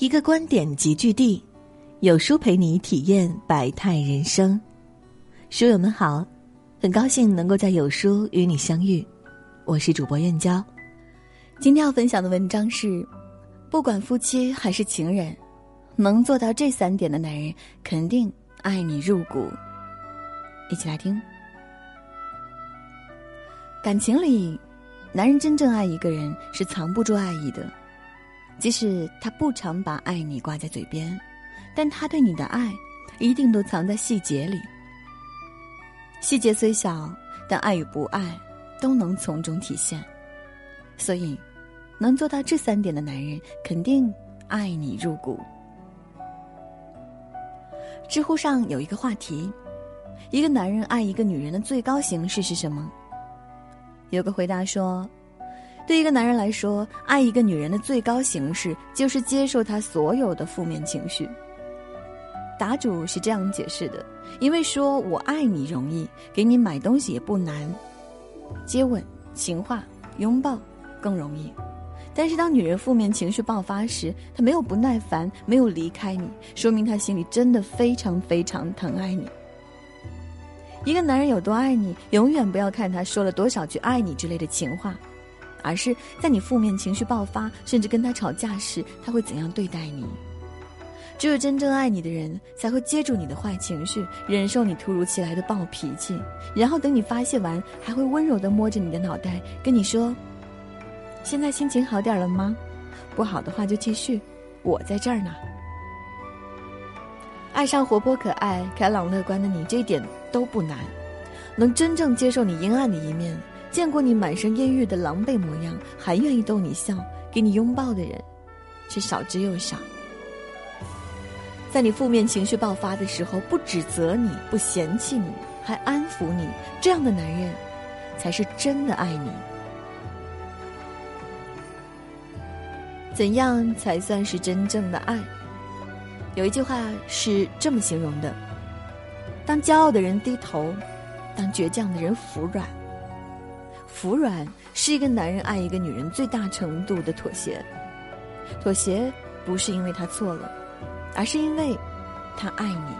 一个观点集聚地，有书陪你体验百态人生。书友们好，很高兴能够在有书与你相遇，我是主播燕娇。今天要分享的文章是：不管夫妻还是情人，能做到这三点的男人，肯定爱你入骨。一起来听。感情里，男人真正爱一个人是藏不住爱意的。即使他不常把爱你挂在嘴边，但他对你的爱一定都藏在细节里。细节虽小，但爱与不爱都能从中体现。所以，能做到这三点的男人，肯定爱你入骨。知乎上有一个话题：一个男人爱一个女人的最高形式是什么？有个回答说。对一个男人来说，爱一个女人的最高形式就是接受她所有的负面情绪。答主是这样解释的：因为说我爱你容易，给你买东西也不难，接吻、情话、拥抱更容易。但是当女人负面情绪爆发时，她没有不耐烦，没有离开你，说明她心里真的非常非常疼爱你。一个男人有多爱你，永远不要看他说了多少句爱你之类的情话。而是在你负面情绪爆发，甚至跟他吵架时，他会怎样对待你？只有真正爱你的人，才会接住你的坏情绪，忍受你突如其来的暴脾气，然后等你发泄完，还会温柔的摸着你的脑袋，跟你说：“现在心情好点了吗？不好的话就继续，我在这儿呢。”爱上活泼可爱、开朗乐观的你，这一点都不难。能真正接受你阴暗的一面。见过你满身阴郁的狼狈模样，还愿意逗你笑、给你拥抱的人，却少之又少。在你负面情绪爆发的时候，不指责你、不嫌弃你，还安抚你，这样的男人，才是真的爱你。怎样才算是真正的爱？有一句话是这么形容的：当骄傲的人低头，当倔强的人服软。服软是一个男人爱一个女人最大程度的妥协。妥协不是因为他错了，而是因为他爱你。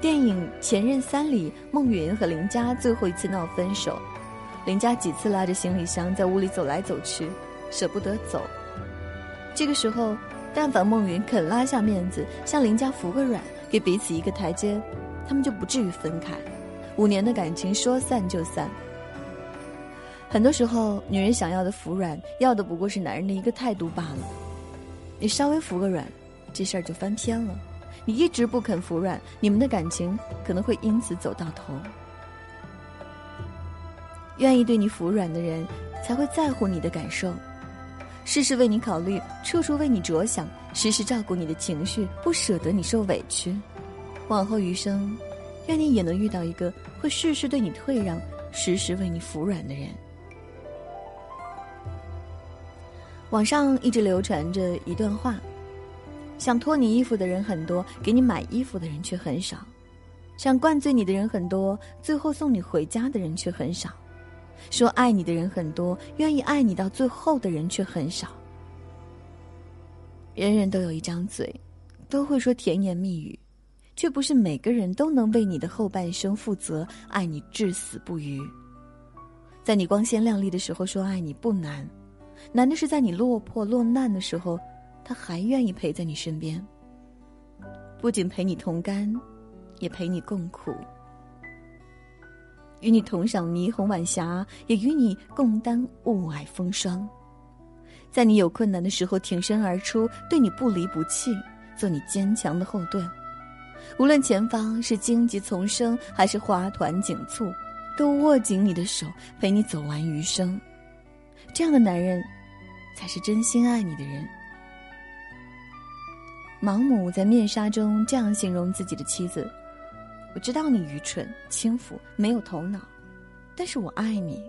电影《前任三》里，孟云和林佳最后一次闹分手，林佳几次拉着行李箱在屋里走来走去，舍不得走。这个时候，但凡孟云肯拉下面子，向林佳服个软，给彼此一个台阶，他们就不至于分开。五年的感情说散就散。很多时候，女人想要的服软，要的不过是男人的一个态度罢了。你稍微服个软，这事儿就翻篇了。你一直不肯服软，你们的感情可能会因此走到头。愿意对你服软的人，才会在乎你的感受，事事为你考虑，处处为你着想，时时照顾你的情绪，不舍得你受委屈。往后余生。愿你也能遇到一个会事事对你退让、时时为你服软的人。网上一直流传着一段话：想脱你衣服的人很多，给你买衣服的人却很少；想灌醉你的人很多，最后送你回家的人却很少；说爱你的人很多，愿意爱你到最后的人却很少。人人都有一张嘴，都会说甜言蜜语。却不是每个人都能为你的后半生负责，爱你至死不渝。在你光鲜亮丽的时候说爱你不难，难的是在你落魄落难的时候，他还愿意陪在你身边。不仅陪你同甘，也陪你共苦，与你同赏霓虹晚霞，也与你共担雾霭风霜。在你有困难的时候挺身而出，对你不离不弃，做你坚强的后盾。无论前方是荆棘丛生，还是花团锦簇，都握紧你的手，陪你走完余生。这样的男人，才是真心爱你的人。盲母在面纱中这样形容自己的妻子：“我知道你愚蠢、轻浮、没有头脑，但是我爱你。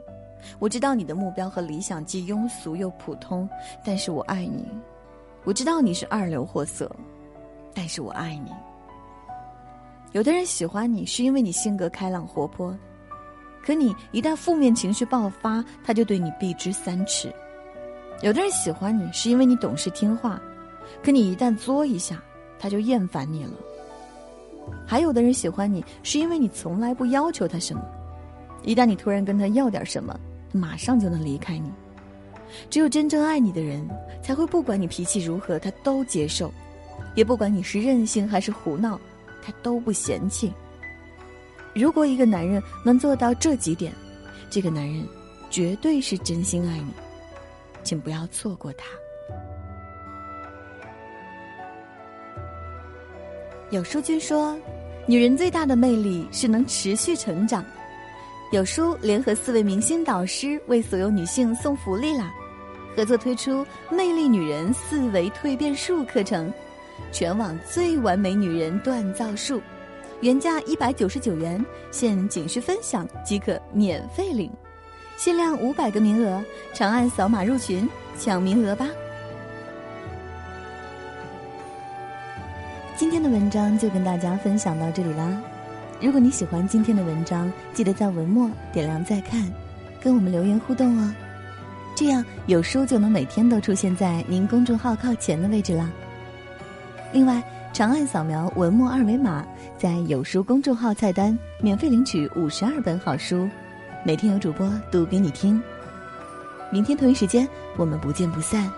我知道你的目标和理想既庸俗又普通，但是我爱你。我知道你是二流货色，但是我爱你。”有的人喜欢你是因为你性格开朗活泼，可你一旦负面情绪爆发，他就对你避之三尺。有的人喜欢你是因为你懂事听话，可你一旦作一下，他就厌烦你了。还有的人喜欢你是因为你从来不要求他什么，一旦你突然跟他要点什么，马上就能离开你。只有真正爱你的人，才会不管你脾气如何，他都接受；也不管你是任性还是胡闹，他都不嫌弃。如果一个男人能做到这几点，这个男人绝对是真心爱你。请不要错过他。有书君说，女人最大的魅力是能持续成长。有书联合四位明星导师为所有女性送福利啦！合作推出《魅力女人四维蜕变术》课程，全网最完美女人锻造术，原价一百九十九元，现仅需分享即可免费领。限量五百个名额，长按扫码入群抢名额吧。今天的文章就跟大家分享到这里啦。如果你喜欢今天的文章，记得在文末点亮再看，跟我们留言互动哦。这样有书就能每天都出现在您公众号靠前的位置啦。另外，长按扫描文末二维码，在有书公众号菜单免费领取五十二本好书。每天有主播读给你听，明天同一时间我们不见不散。